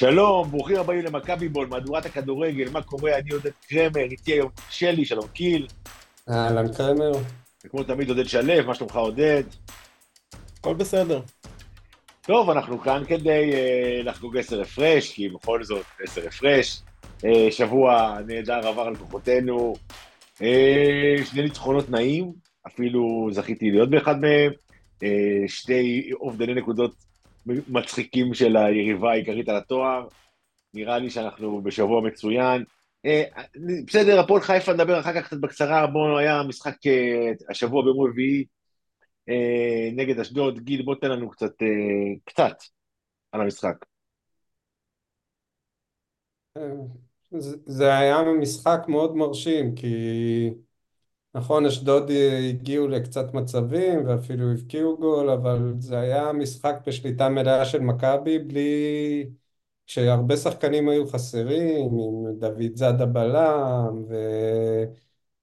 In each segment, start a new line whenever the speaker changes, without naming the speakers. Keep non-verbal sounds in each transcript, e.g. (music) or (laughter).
שלום, ברוכים הבאים למכבי בול, מהדורת הכדורגל, מה קורה? אני עודד קרמר, איתי היום שלי, שלום קיל.
אהלן קרמר.
וכמו תמיד עודד שלו, מה שלומך עודד?
הכל בסדר.
טוב, אנחנו כאן כדי uh, לחגוג עשר הפרש, כי בכל זאת עשר הפרש. Uh, שבוע נהדר עבר על כוחותינו. Uh, שני ניצחונות נעים, אפילו זכיתי להיות באחד מהם. Uh, שתי אובדני נקודות מצחיקים של היריבה העיקרית על התואר. נראה לי שאנחנו בשבוע מצוין. אה, בסדר, הפועל חיפה נדבר אחר כך קצת בקצרה, בואו היה משחק אה, השבוע ביום רביעי אה, נגד אשדוד. גיל, בוא תן לנו קצת, קצת על המשחק.
זה היה משחק מאוד מרשים, כי נכון, אשדוד הגיעו לקצת מצבים ואפילו הבקיעו גול, אבל זה היה משחק בשליטה מלאה של מכבי בלי... כשהרבה שחקנים היו חסרים, עם דוד זאדה בלם,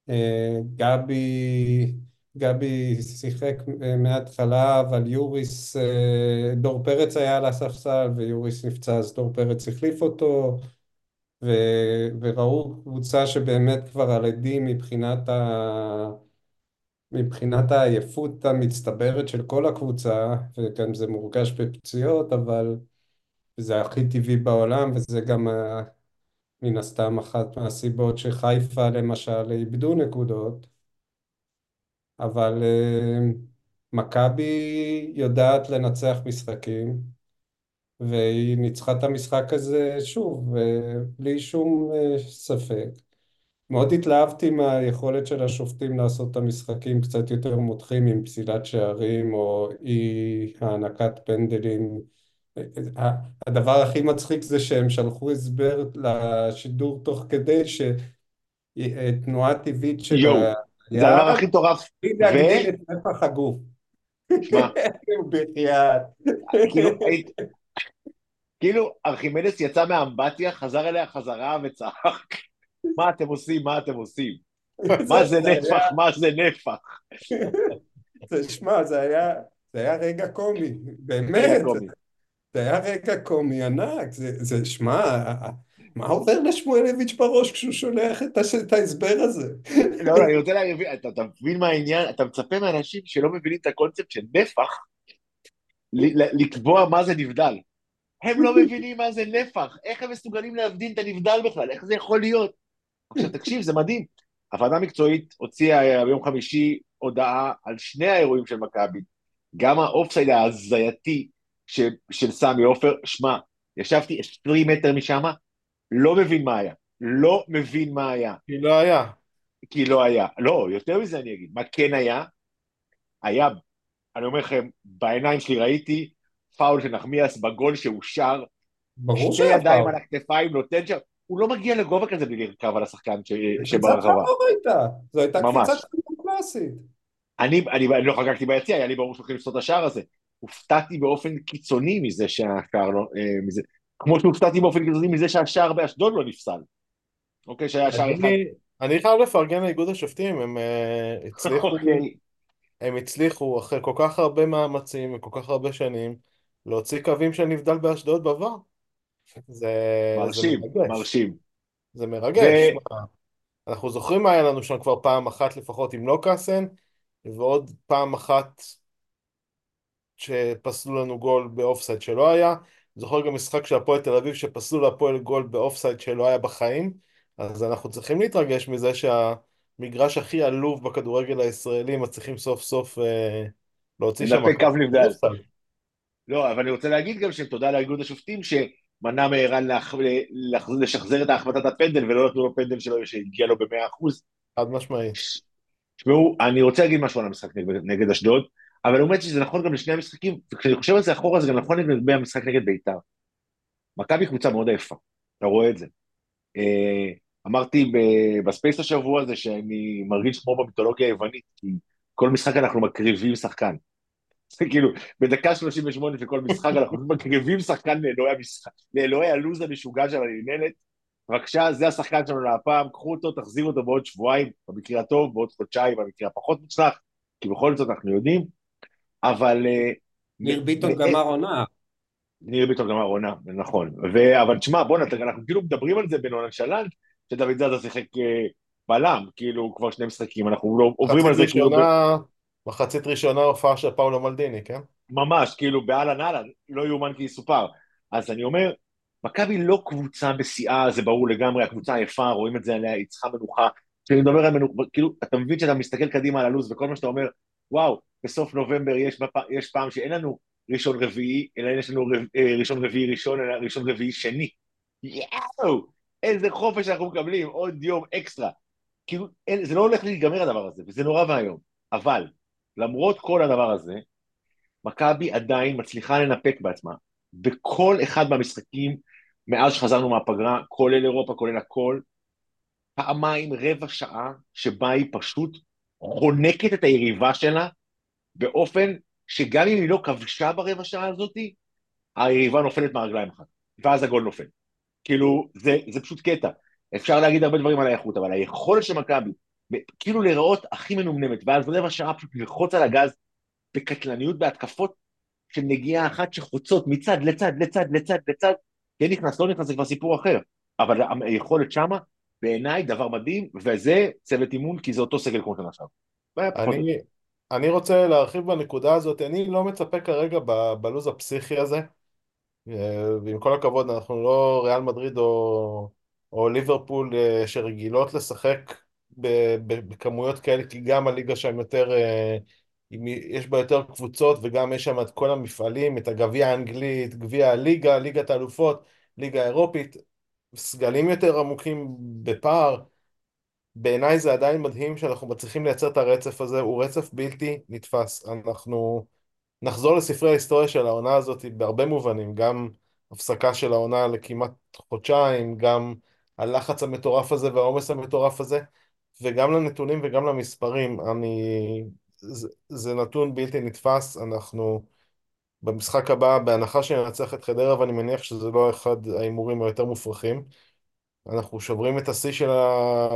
וגבי גבי שיחק מההתחלה, אבל יוריס, דור פרץ היה על הספסל ויוריס נפצע, אז דור פרץ החליף אותו. ו, וראו קבוצה שבאמת כבר על עדים מבחינת, ה, מבחינת העייפות המצטברת של כל הקבוצה, וגם זה מורגש בפציעות, אבל זה הכי טבעי בעולם, וזה גם מן הסתם אחת מהסיבות שחיפה למשל איבדו נקודות, אבל אה, מכבי יודעת לנצח משחקים. והיא ניצחה את המשחק הזה שוב, בלי שום אה, ספק. מאוד התלהבתי מהיכולת של השופטים לעשות את המשחקים קצת יותר מותחים עם פסילת שערים או אי הענקת פנדלים. הדבר הכי מצחיק זה שהם שלחו הסבר לשידור תוך כדי שתנועה טבעית של
יואו, זה הדבר הכי מטורף.
ו... להגדיל את נפח הגוף.
שמע, (laughs)
בחייאת.
כאילו, כאילו ארכימדס יצא מהאמבטיה, חזר אליה חזרה וצעק, מה אתם עושים, מה אתם עושים? (laughs) מה זה נפח, מה זה נפח? (laughs)
שמע, זה היה רגע קומי, באמת. זה היה רגע קומי ענק, זה, שמע, מה עובר לשמואלביץ' בראש כשהוא שולח את ההסבר הזה? (laughs)
לא, לא, אני רוצה להבין, אתה מבין מה העניין? אתה מצפה מאנשים שלא מבינים את הקונספט של נפח, לקבוע מה זה נבדל. הם לא מבינים מה זה נפח, איך הם מסוגלים להבדין את הנבדל בכלל, איך זה יכול להיות? עכשיו תקשיב, זה מדהים. הוועדה המקצועית הוציאה ביום חמישי הודעה על שני האירועים של מכבי, גם האופסייד ההזייתי של, של סמי עופר, שמע, ישבתי 20 מטר משם, לא מבין מה היה, לא מבין מה היה.
כי לא היה.
כי לא היה. לא, יותר מזה אני אגיד, מה כן היה? היה, אני אומר לכם, בעיניים שלי ראיתי פאול של נחמיאס בגול שאושר,
ברור
שתי ידיים על הכתפיים, נותן שם, הוא לא מגיע לגובה כזה בלי לרכב על השחקן שברחבה.
זו הייתה קפיצת קלאסית.
אני, אני, אני לא חגגתי ביציע, היה לי ברור שהולכים לפסול את השער הזה. הופתעתי באופן קיצוני מזה שהשער לא... אה, מזה, כמו שהופתעתי באופן קיצוני מזה שהשער באשדוד לא נפסל. אוקיי, שהיה שער אחד.
אני חייב לפרגן לאיגוד השופטים, הם uh, הצליחו, אוקיי. הם הצליחו אחרי כל כך הרבה מאמצים וכל כך הרבה שנים, להוציא קווים של נבדל באשדוד בעבר. זה,
מרשים,
זה מרגש.
מרשים.
זה מרגש. ו... אנחנו זוכרים מה היה לנו שם כבר פעם אחת לפחות עם לא קאסן, ועוד פעם אחת שפסלו לנו גול באופסייד שלא היה. זוכר גם משחק של הפועל תל אביב שפסלו להפועל גול באופסייד שלא היה בחיים. אז אנחנו צריכים להתרגש מזה שהמגרש הכי עלוב בכדורגל הישראלי מצליחים סוף סוף אה, להוציא שם...
קו נבדל. לא, אבל אני רוצה להגיד גם שתודה לאיגוד השופטים שמנע מערן לשחזר את החלטת הפנדל ולא נתנו לו פנדל שלו שהגיע לו במאה אחוז.
חד משמעית.
תשמעו, אני רוצה להגיד משהו על המשחק נגד, נגד אשדוד, אבל האמת שזה נכון גם לשני המשחקים, וכשאני חושב על זה אחורה זה גם נכון לגבי המשחק נגד בית"ר. מכבי קבוצה מאוד יפה, אתה רואה את זה. אה, אמרתי ב space השבוע הזה שאני מרגיש כמו במיתולוגיה היוונית, כי כל משחק אנחנו מקריבים שחקן. זה כאילו, בדקה 38 של כל משחק אנחנו (laughs) מקריבים שחקן לאלוהי המשחק, לאלוהי הלו"ז המשוגע של המנהלת. בבקשה, זה השחקן שלנו להפעם, קחו אותו, תחזירו אותו בעוד שבועיים, במקרה הטוב, בעוד חודשיים, במקרה הפחות מוצלח, כי בכל זאת אנחנו יודעים, אבל...
ניר ביטון גמר עונה.
ניר ביטון גמר עונה, נכון. ו... אבל תשמע, בוא'נה, אנחנו כאילו מדברים על זה בנונשלנט, שדוד זאדה שיחק אה, בלם, כאילו כבר שני משחקים, אנחנו לא עוברים על זה כאילו...
מחצית ראשונה הופעה של פאולו מלדיני, כן?
ממש, כאילו באהלן אהלן, לא יאומן כי יסופר. אז אני אומר, מכבי לא קבוצה בשיאה, זה ברור לגמרי, הקבוצה עייפה, רואים את זה עליה, היא צריכה מנוחה. כשאני מדבר על מנוחה, כאילו, אתה מבין שאתה מסתכל קדימה על הלו"ז, וכל מה שאתה אומר, וואו, בסוף נובמבר יש, בפ... יש פעם שאין לנו ראשון רביעי, אלא יש לנו רב... אה, ראשון רביעי ראשון, אלא ראשון רביעי שני. יאו! איזה חופש אנחנו מקבלים, עוד יום אקסטרה. כאילו, אין, זה לא הולך להיגמר הדבר הזה, וזה נורא ואיום. אבל, למרות כל הדבר הזה, מכבי עדיין מצליחה לנפק בעצמה. בכל אחד מהמשחקים, מאז שחזרנו מהפגרה, כולל אירופה, כולל הכל, פעמיים רבע שעה שבה היא פשוט חונקת את היריבה שלה באופן שגם אם היא לא כבשה ברבע שעה הזאת, היריבה נופלת מהרגליים אחת, ואז הגול נופל. כאילו, זה, זה פשוט קטע. אפשר להגיד הרבה דברים על האיכות, אבל היכולת של מכבי, כאילו להיראות הכי מנומנמת, ואז רבע שעה פשוט ללחוץ על הגז בקטלניות בהתקפות של נגיעה אחת שחוצות מצד לצד, לצד, לצד, לצד, כן נכנס, לא נכנס, זה כבר סיפור אחר. אבל היכולת שמה, בעיניי דבר מדהים, וזה צוות אימון, כי זה אותו סגל כמו שנה שעברה.
אני, רוצה להרחיב בנקודה הזאת, אני לא מצפה כרגע בלוז הפסיכי הזה, אה, ועם כל הכבוד, אנחנו לא ריאל מדריד או, או ליברפול אה, שרגילות לשחק בכמויות כאלה, כי גם הליגה שם יותר, אה, יש בה יותר קבוצות וגם יש שם את כל המפעלים, את הגביע האנגלית, גביע הליגה, ליגת האלופות, ליגה אירופית, סגלים יותר עמוקים בפער. בעיניי זה עדיין מדהים שאנחנו מצליחים לייצר את הרצף הזה, הוא רצף בלתי נתפס. אנחנו נחזור לספרי ההיסטוריה של העונה הזאת בהרבה מובנים, גם הפסקה של העונה לכמעט חודשיים, גם הלחץ המטורף הזה והעומס המטורף הזה, וגם לנתונים וגם למספרים. אני... זה, זה נתון בלתי נתפס, אנחנו במשחק הבא, בהנחה שננצח את חדרה, ואני מניח שזה לא אחד ההימורים היותר מופרכים, אנחנו שוברים את השיא של, ה...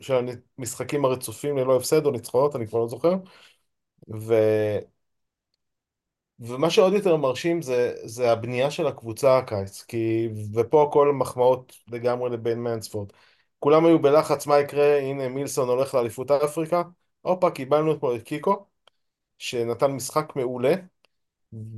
של המשחקים הרצופים ללא הפסד או ניצחונות, אני כבר לא זוכר. ו... ומה שעוד יותר מרשים זה, זה הבנייה של הקבוצה הקיץ, כי, ופה הכל מחמאות לגמרי לבן מנספורד. כולם היו בלחץ, מה יקרה, הנה מילסון הולך לאליפות אפריקה, הופה, קיבלנו אתמול את קיקו, שנתן משחק מעולה,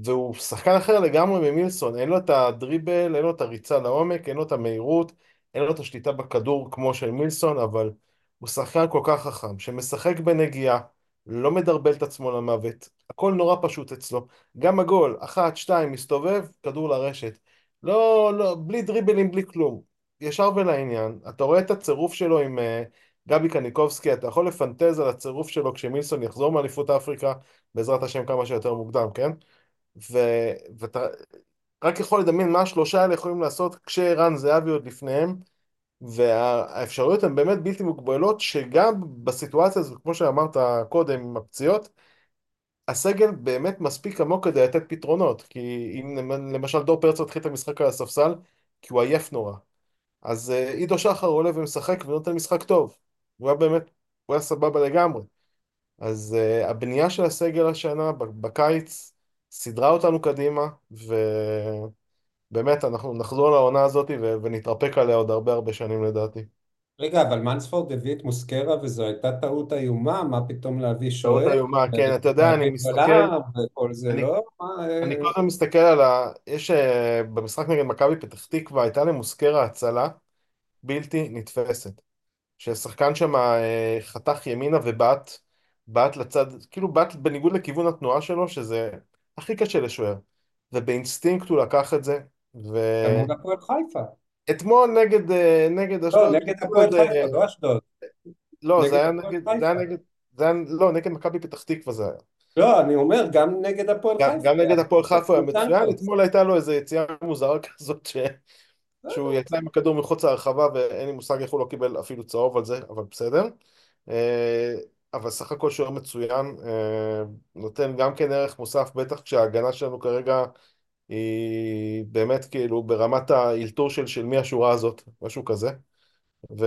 והוא שחקן אחר לגמרי ממילסון, אין לו את הדריבל, אין לו את הריצה לעומק, אין לו את המהירות, אין לו את השליטה בכדור כמו של מילסון, אבל הוא שחקן כל כך חכם, שמשחק בנגיעה, לא מדרבל את עצמו למוות, הכל נורא פשוט אצלו. גם הגול, אחת, שתיים, מסתובב, כדור לרשת. לא, לא, בלי דריבלים, בלי כלום. ישר ולעניין. אתה רואה את הצירוף שלו עם uh, גבי קניקובסקי, אתה יכול לפנטז על הצירוף שלו כשמילסון יחזור מאליפות אפריקה, בעזרת השם כמה שיותר מוקדם, כן? ו... ואתה רק יכול לדמיין מה השלושה האלה יכולים לעשות כשערן זהבי עוד לפניהם. והאפשרויות הן באמת בלתי מוגבלות, שגם בסיטואציה הזאת, כמו שאמרת קודם עם הפציעות, הסגל באמת מספיק עמוק כדי לתת פתרונות, כי אם למשל דור פרץ התחיל את המשחק על הספסל, כי הוא עייף נורא, אז אה, עידו שחר עולה ומשחק ונותן משחק טוב, הוא היה באמת, הוא היה סבבה לגמרי. אז uh, הבנייה של הסגל השנה בקיץ סידרה אותנו קדימה, ו... באמת, אנחנו נחזור לעונה הזאת ונתרפק עליה עוד הרבה הרבה שנים לדעתי.
רגע, אבל מנספורד הביא את מוסקרה וזו הייתה טעות איומה, מה פתאום להביא שוער?
טעות איומה, כן, אתה יודע, אני מסתכל...
וכל זה,
אני,
לא?
אני כל הזמן מסתכל על ה... יש uh, במשחק נגד מכבי פתח תקווה, הייתה למוסקרה הצלה בלתי נתפסת. ששחקן שם חתך ימינה ובעט, בעט לצד, כאילו בעט בניגוד לכיוון התנועה שלו, שזה הכי קשה לשוער. ובאינסטינקט הוא לקח את זה, ו...
גם מול הפועל חיפה.
אתמול נגד, אה, נגד אשדוד.
לא, נגד הפועל חיפה, לא אשדוד.
לא, זה היה נגד, זה היה נגד, זה היה, לא, נגד מכבי פתח תקווה זה היה.
לא, אני אומר, גם נגד הפועל חיפה.
גם נגד הפועל חיפה היה מצוין, אתמול הייתה לו איזו יציאה מוזרה (laughs) כזאת, ש... שהוא יצא עם הכדור מחוץ להרחבה ואין לי מושג איך הוא לא קיבל אפילו צהוב על זה, אבל בסדר. אה, אבל סך הכל שוער מצוין, אה, נותן גם כן ערך מוסף, בטח כשההגנה שלנו כרגע היא באמת כאילו ברמת האלתור של, של מי השורה הזאת, משהו כזה. ו...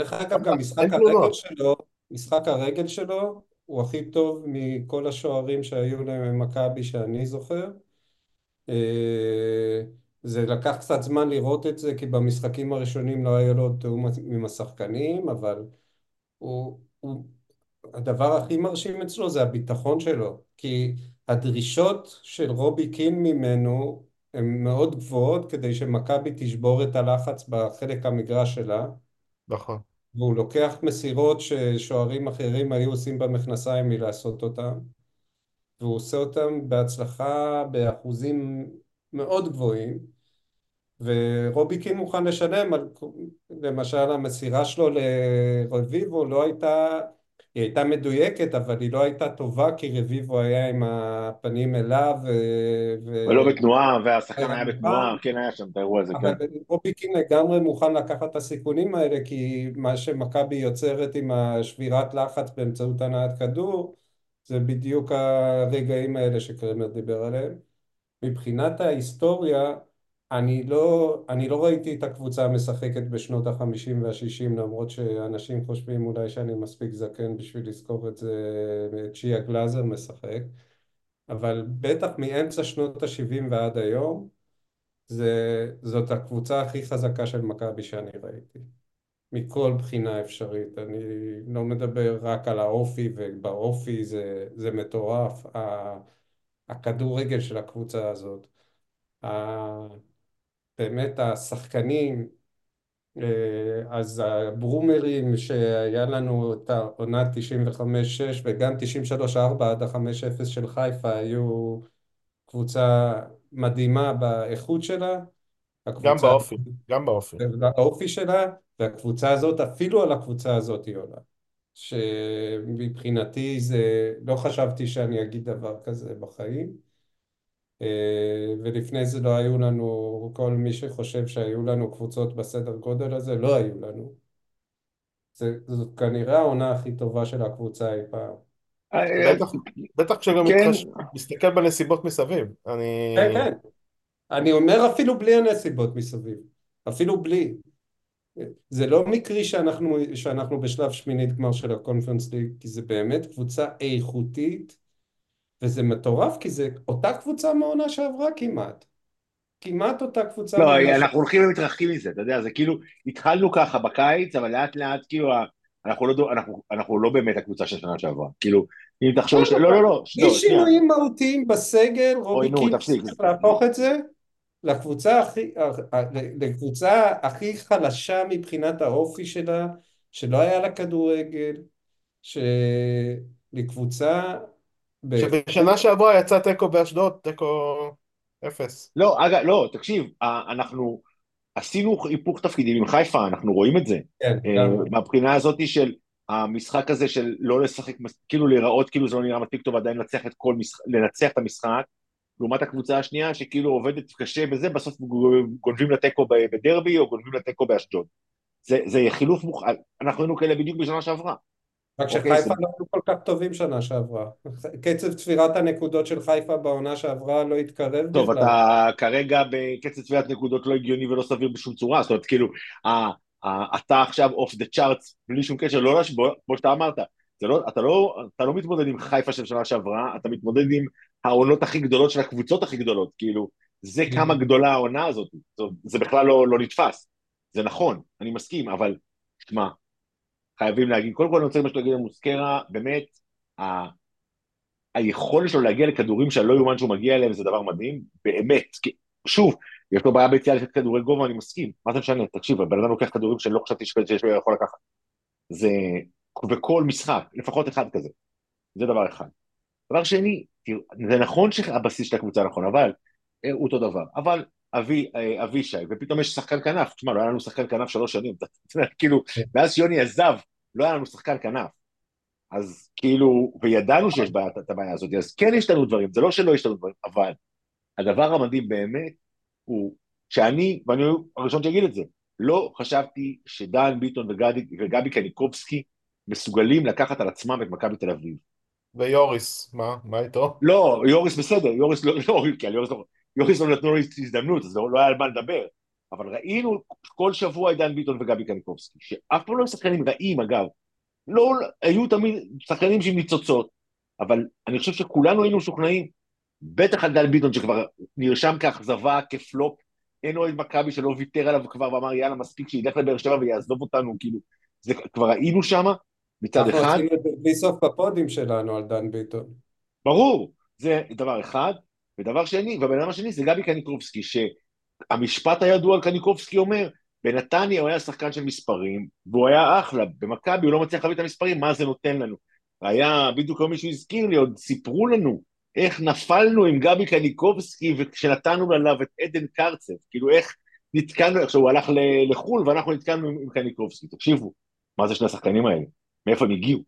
דרך אגב, גם משחק הרגל שלו, משחק הרגל שלו הוא הכי טוב מכל השוערים שהיו למכבי שאני זוכר. אה, זה לקח קצת זמן לראות את זה, כי במשחקים הראשונים לא היה לו תיאום עם השחקנים, אבל הוא, הוא, הדבר הכי מרשים אצלו זה הביטחון שלו, כי הדרישות של רובי קין ממנו הן מאוד גבוהות כדי שמכבי תשבור את הלחץ בחלק המגרש שלה.
נכון.
והוא לוקח מסירות ששוערים אחרים היו עושים במכנסיים מלעשות אותם, והוא עושה אותם בהצלחה באחוזים מאוד גבוהים, ורובי קין מוכן לשלם על, למשל המסירה שלו לרביבו לא הייתה, היא הייתה מדויקת אבל היא לא הייתה טובה כי רביבו היה עם הפנים אליו ו...
ולא בתנועה והשחקן היה בתנועה, כן היה שם את האירוע הזה, כן. אבל
רובי קין לגמרי מוכן לקחת את הסיכונים האלה כי מה שמכבי יוצרת עם השבירת לחץ באמצעות הנעת כדור זה בדיוק הרגעים האלה שקרמר דיבר עליהם. מבחינת ההיסטוריה אני לא, אני לא ראיתי את הקבוצה משחקת בשנות החמישים והשישים למרות שאנשים חושבים אולי שאני מספיק זקן בשביל לזכור את זה, צ'יה גלאזר משחק. אבל בטח מאמצע שנות השבעים ועד היום זה, זאת הקבוצה הכי חזקה של מכבי שאני ראיתי. מכל בחינה אפשרית, אני לא מדבר רק על האופי ובאופי זה, זה מטורף הכדורגל של הקבוצה הזאת באמת השחקנים, אה, אז הברומרים שהיה לנו את העונה 95-6 וגם 93-4 עד ה-5-0 של חיפה היו קבוצה מדהימה באיכות שלה.
גם באופי, גם באופי.
באופי שלה, והקבוצה הזאת, אפילו על הקבוצה הזאת היא עולה. שמבחינתי זה, לא חשבתי שאני אגיד דבר כזה בחיים. אה, ולפני זה לא היו לנו, כל מי שחושב שהיו לנו קבוצות בסדר גודל הזה, לא היו לנו. זה, זאת כנראה העונה הכי טובה של הקבוצה אי פעם.
אה, בטח כשגם כן. מסתכל בנסיבות מסביב.
אני... כן, כן. אני אומר אפילו בלי הנסיבות מסביב. אפילו בלי. זה לא מקרי שאנחנו, שאנחנו בשלב שמינית גמר של הקונפרנס ליג, כי זה באמת קבוצה איכותית וזה מטורף כי זה אותה קבוצה מהעונה שעברה כמעט. כמעט אותה קבוצה.
לא, אנחנו הולכים ומתרחקים מזה, אתה יודע, זה כאילו, התחלנו ככה בקיץ, אבל לאט לאט כאילו, אנחנו לא, אנחנו, אנחנו לא באמת הקבוצה של שנה שעברה, כאילו, אם תחשוב ש... לא, לא, לא,
יש שינויים מהותיים בסגל, רובי קיפס צריך להפוך את זה לקבוצה הכי, לקבוצה הכי חלשה מבחינת האופי שלה, שלא היה לה כדורגל, שלקבוצה
שבשנה שעברה יצא תיקו באשדוד, תיקו אפס.
לא, אגב, לא, תקשיב, אנחנו עשינו היפוך תפקידים עם חיפה, אנחנו רואים את זה. כן, אה, מהבחינה הזאת של המשחק הזה של לא לשחק, כאילו להיראות כאילו זה לא נראה מספיק טוב עדיין לנצח את כל משחק, לנצח את המשחק, לעומת הקבוצה השנייה שכאילו עובדת קשה בזה, בסוף גונבים לתיקו בדרבי או גונבים לתיקו באשדוד. זה, זה חילוף מוכן, אנחנו היינו כאלה בדיוק בשנה שעברה.
רק אוקיי, שחיפה לא היו כל כך טובים שנה שעברה. קצב צבירת הנקודות של חיפה בעונה שעברה לא התקרב.
טוב, אתה כרגע בקצב צבירת נקודות לא הגיוני ולא סביר בשום צורה, זאת אומרת, כאילו, אתה עכשיו אוף דה צ'ארטס בלי שום קשר, לא להשוות, כמו שאתה אמרת, לא, אתה, לא, אתה לא מתמודד עם חיפה של שנה שעברה, אתה מתמודד עם העונות הכי גדולות של הקבוצות הכי גדולות, כאילו, זה mm-hmm. כמה גדולה העונה הזאת, זה בכלל לא, לא נתפס, זה נכון, אני מסכים, אבל, שמע, חייבים להגיד, קודם כל אני רוצה להגיד למוסקרה, באמת, ה... היכולת שלו להגיע לכדורים שאני לא יאומן שהוא מגיע אליהם זה דבר מדהים, באמת, כי, שוב, יש לו בעיה ביציאה לתת כדורי גובה, אני מסכים, מה זה משנה, תקשיב, הבן אדם לוקח כדורים שאני לא חשבתי שיש לו יכול לקחת, זה, בכל משחק, לפחות אחד כזה, זה דבר אחד. דבר שני, תראו, זה נכון שהבסיס של הקבוצה נכון, אבל, אה, הוא אותו דבר, אבל אבי, אה, אבישי, ופתאום יש שחקן כנף, תשמע, לא היה לנו שחקן כנף שלוש שנים, כאילו, כן. מאז שיוני עזב, לא היה לנו שחקן כנף. אז כאילו, וידענו שיש בעיה, את הבעיה הזאת, אז כן יש לנו דברים, זה לא שלא יש לנו דברים, אבל הדבר המדהים באמת הוא שאני, ואני הראשון שיגיד את זה, לא חשבתי שדן ביטון וגדי, וגבי קניקובסקי מסוגלים לקחת על עצמם את מכבי תל אביב.
ויוריס, מה? מה איתו?
לא, יוריס בסדר, יוריס לא, לא, כי על יוריס לא, יוריסון נתנו לו הזדמנות, אז לא היה על מה לדבר. אבל ראינו כל שבוע עידן ביטון וגבי קניקובסקי, שאף פעם לא היו שחקנים רעים אגב. לא, היו תמיד שחקנים של ניצוצות, אבל אני חושב שכולנו היינו משוכנעים, בטח על דן ביטון שכבר נרשם כאכזבה, כפלופ, אין אוהד מכבי שלא ויתר עליו כבר ואמר יאללה מספיק שילך לבאר שבע ויעזוב אותנו, כאילו, זה כבר היינו שמה מצד
אנחנו
אחד.
עשינו את זה בלי סוף בפודים שלנו על דן ביטון.
ברור, זה דבר אחד. ודבר שני, והבן אדם השני זה גבי קניקובסקי, שהמשפט הידוע על קניקובסקי אומר, בנתניה הוא היה שחקן של מספרים, והוא היה אחלה, במכבי הוא לא מצליח להביא את המספרים, מה זה נותן לנו? היה, בדיוק כמו מישהו הזכיר לי, עוד סיפרו לנו איך נפלנו עם גבי קניקובסקי וכשנתנו עליו את עדן קרצב, כאילו איך נתקענו, עכשיו הוא הלך לחו"ל ואנחנו נתקענו עם קניקובסקי, תקשיבו, מה זה שני השחקנים האלה? מאיפה הם הגיעו?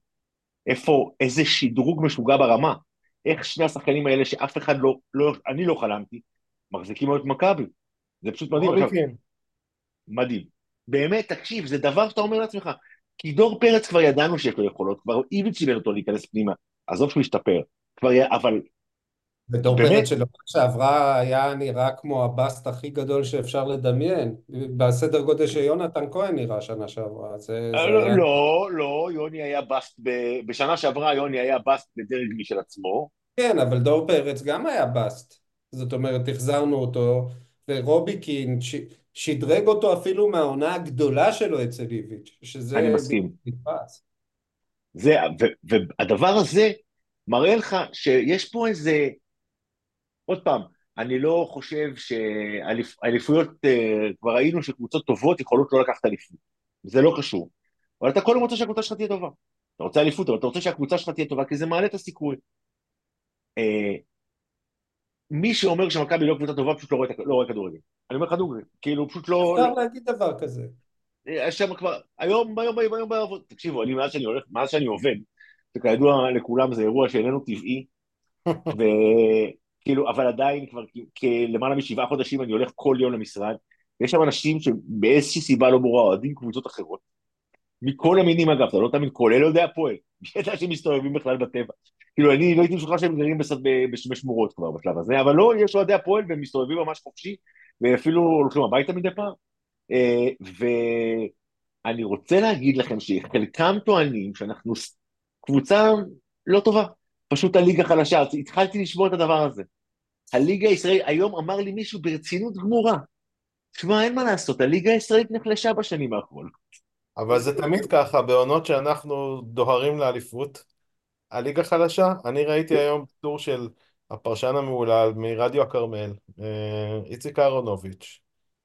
איפה, איזה שדרוג משוגע ברמה? איך שני השחקנים האלה שאף אחד לא, לא אני לא חלמתי, מחזיקים עוד מכבי. זה פשוט מדהים. עכשיו, מדהים. באמת, תקשיב, זה דבר שאתה אומר לעצמך, כי דור פרץ כבר ידענו שיש לו יכולות, כבר איביץ' סיבר אותו להיכנס פנימה, עזוב שהוא השתפר, כבר, אבל
ודור פרץ שלא שעברה היה נראה כמו הבאסט הכי גדול שאפשר לדמיין, בסדר גודל שיונתן כהן נראה שנה שעברה. זה,
זה לא, היה... לא, לא, יוני היה באסט, ב... בשנה שעברה יוני היה באסט בדרג משל עצמו.
כן, אבל דור פרץ גם היה באסט. זאת אומרת, החזרנו אותו, ורוביקין ש... שדרג אותו אפילו מהעונה הגדולה שלו אצל איביץ', שזה...
אני מסכים. זה, ו... והדבר הזה מראה לך שיש פה איזה... עוד פעם, אני לא חושב שאליפויות, אה, כבר ראינו שקבוצות טובות יכולות לא לקחת אליפות. זה לא קשור. אבל אתה קודם רוצה שהקבוצה שלך תהיה טובה. אתה רוצה אליפות, אבל אתה רוצה שהקבוצה שלך תהיה טובה, כי זה מעלה את הסיכוי. אה, מי שאומר שמכבי לא קבוצה טובה פשוט לא רואה, לא רואה כדורגל. אני אומר לך דוגרי, כאילו פשוט לא...
אפשר להגיד דבר כזה.
אה, שם כבר, היום, היום, היום, היום, היום, תקשיבו, אני מאז שאני הולך, מאז שאני עובד, וכידוע לכולם זה אירוע שאיננו טבעי, (laughs) וכאילו, אבל עדיין כבר כלמעלה משבעה חודשים אני הולך כל יום למשרד, ויש שם אנשים שבאיזושהי סיבה לא ברורה אוהדים קבוצות אחרות, מכל המינים אגב, אתה לא תמיד, כולל אוהדי הפועל, ידע שהם מסתובבים בכלל בטבע. כאילו, אני לא הייתי משוכנע שהם גרים בשמורות כבר בשלב הזה, אבל לא, יש אוהדי הפועל והם מסתובבים ממש חופשי, ואפילו הולכים הביתה מדי פעם. אה, ואני רוצה להגיד לכם שחלקם טוענים שאנחנו קבוצה לא טובה, פשוט הליגה חלשה, אז התחלתי לשמוע את הדבר הזה. הליגה הישראלית, היום אמר לי מישהו ברצינות גמורה, תשמע, אין מה לעשות, הליגה הישראלית נחלשה בשנים האחרונות.
אבל זה תמיד ככה, בעונות שאנחנו דוהרים לאליפות, הליגה חלשה. אני ראיתי היום טור של הפרשן המהולל מרדיו הכרמל, אה, איציק אהרונוביץ',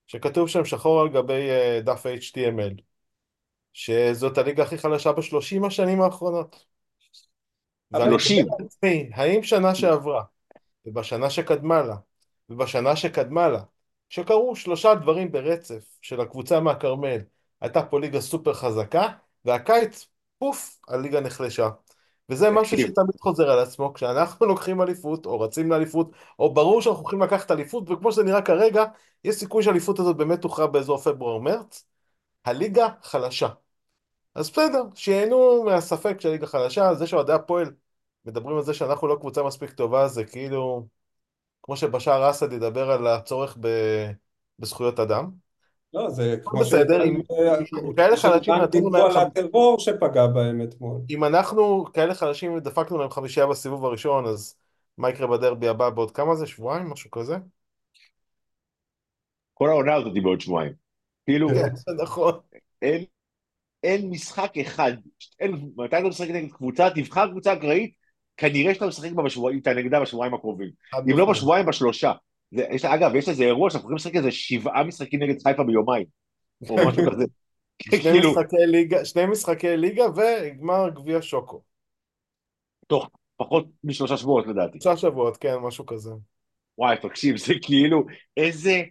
שכתוב שם שחור על גבי אה, דף HTML, שזאת הליגה הכי חלשה בשלושים השנים האחרונות.
שלושים.
האם שנה שעברה, ובשנה שקדמה לה, ובשנה שקדמה לה, שקרו שלושה דברים ברצף של הקבוצה מהכרמל, הייתה פה ליגה סופר חזקה, והקיץ, פוף, הליגה נחלשה. וזה משהו שתמיד חוזר על עצמו, כשאנחנו לוקחים אליפות, או רצים לאליפות, או ברור שאנחנו הולכים לקחת אליפות, וכמו שזה נראה כרגע, יש סיכוי שהאליפות הזאת באמת תוכרע באזור פברואר-מרץ, הליגה חלשה. אז בסדר, שיהנו מהספק שהליגה חלשה, זה שאוהדי הפועל מדברים על זה שאנחנו לא קבוצה מספיק טובה, זה כאילו, כמו שבשאר אסד ידבר על הצורך ב... בזכויות אדם.
לא, זה כמו
בסדר, אם כאלה חלשים נתנו להם...
על הטרור שפגע בהם אתמול.
אם אנחנו כאלה חלשים דפקנו להם חמישייה בסיבוב הראשון, אז מה יקרה בדרבי הבא בעוד כמה זה? שבועיים? משהו כזה?
כל העונה הזאת היא בעוד שבועיים. כאילו,
כן, נכון.
אין, אין משחק אחד, אין, מתי אתה משחק נגד קבוצה, תבחר קבוצה אקראית, כנראה שאתה משחק בה בשבועיים, איתה נגדה בשבועיים הקרובים. אם לא בשבועיים, בשלושה. זה, יש, אגב, יש איזה אירוע שאנחנו יכולים לשחק איזה שבעה משחקים נגד חיפה ביומיים, או משהו (laughs) כזה.
שני, כאילו... משחקי ליגה, שני משחקי ליגה וגמר גביע שוקו.
תוך פחות משלושה שבועות לדעתי.
שלושה שבועות, כן, משהו כזה.
וואי, תקשיב, זה כאילו, איזה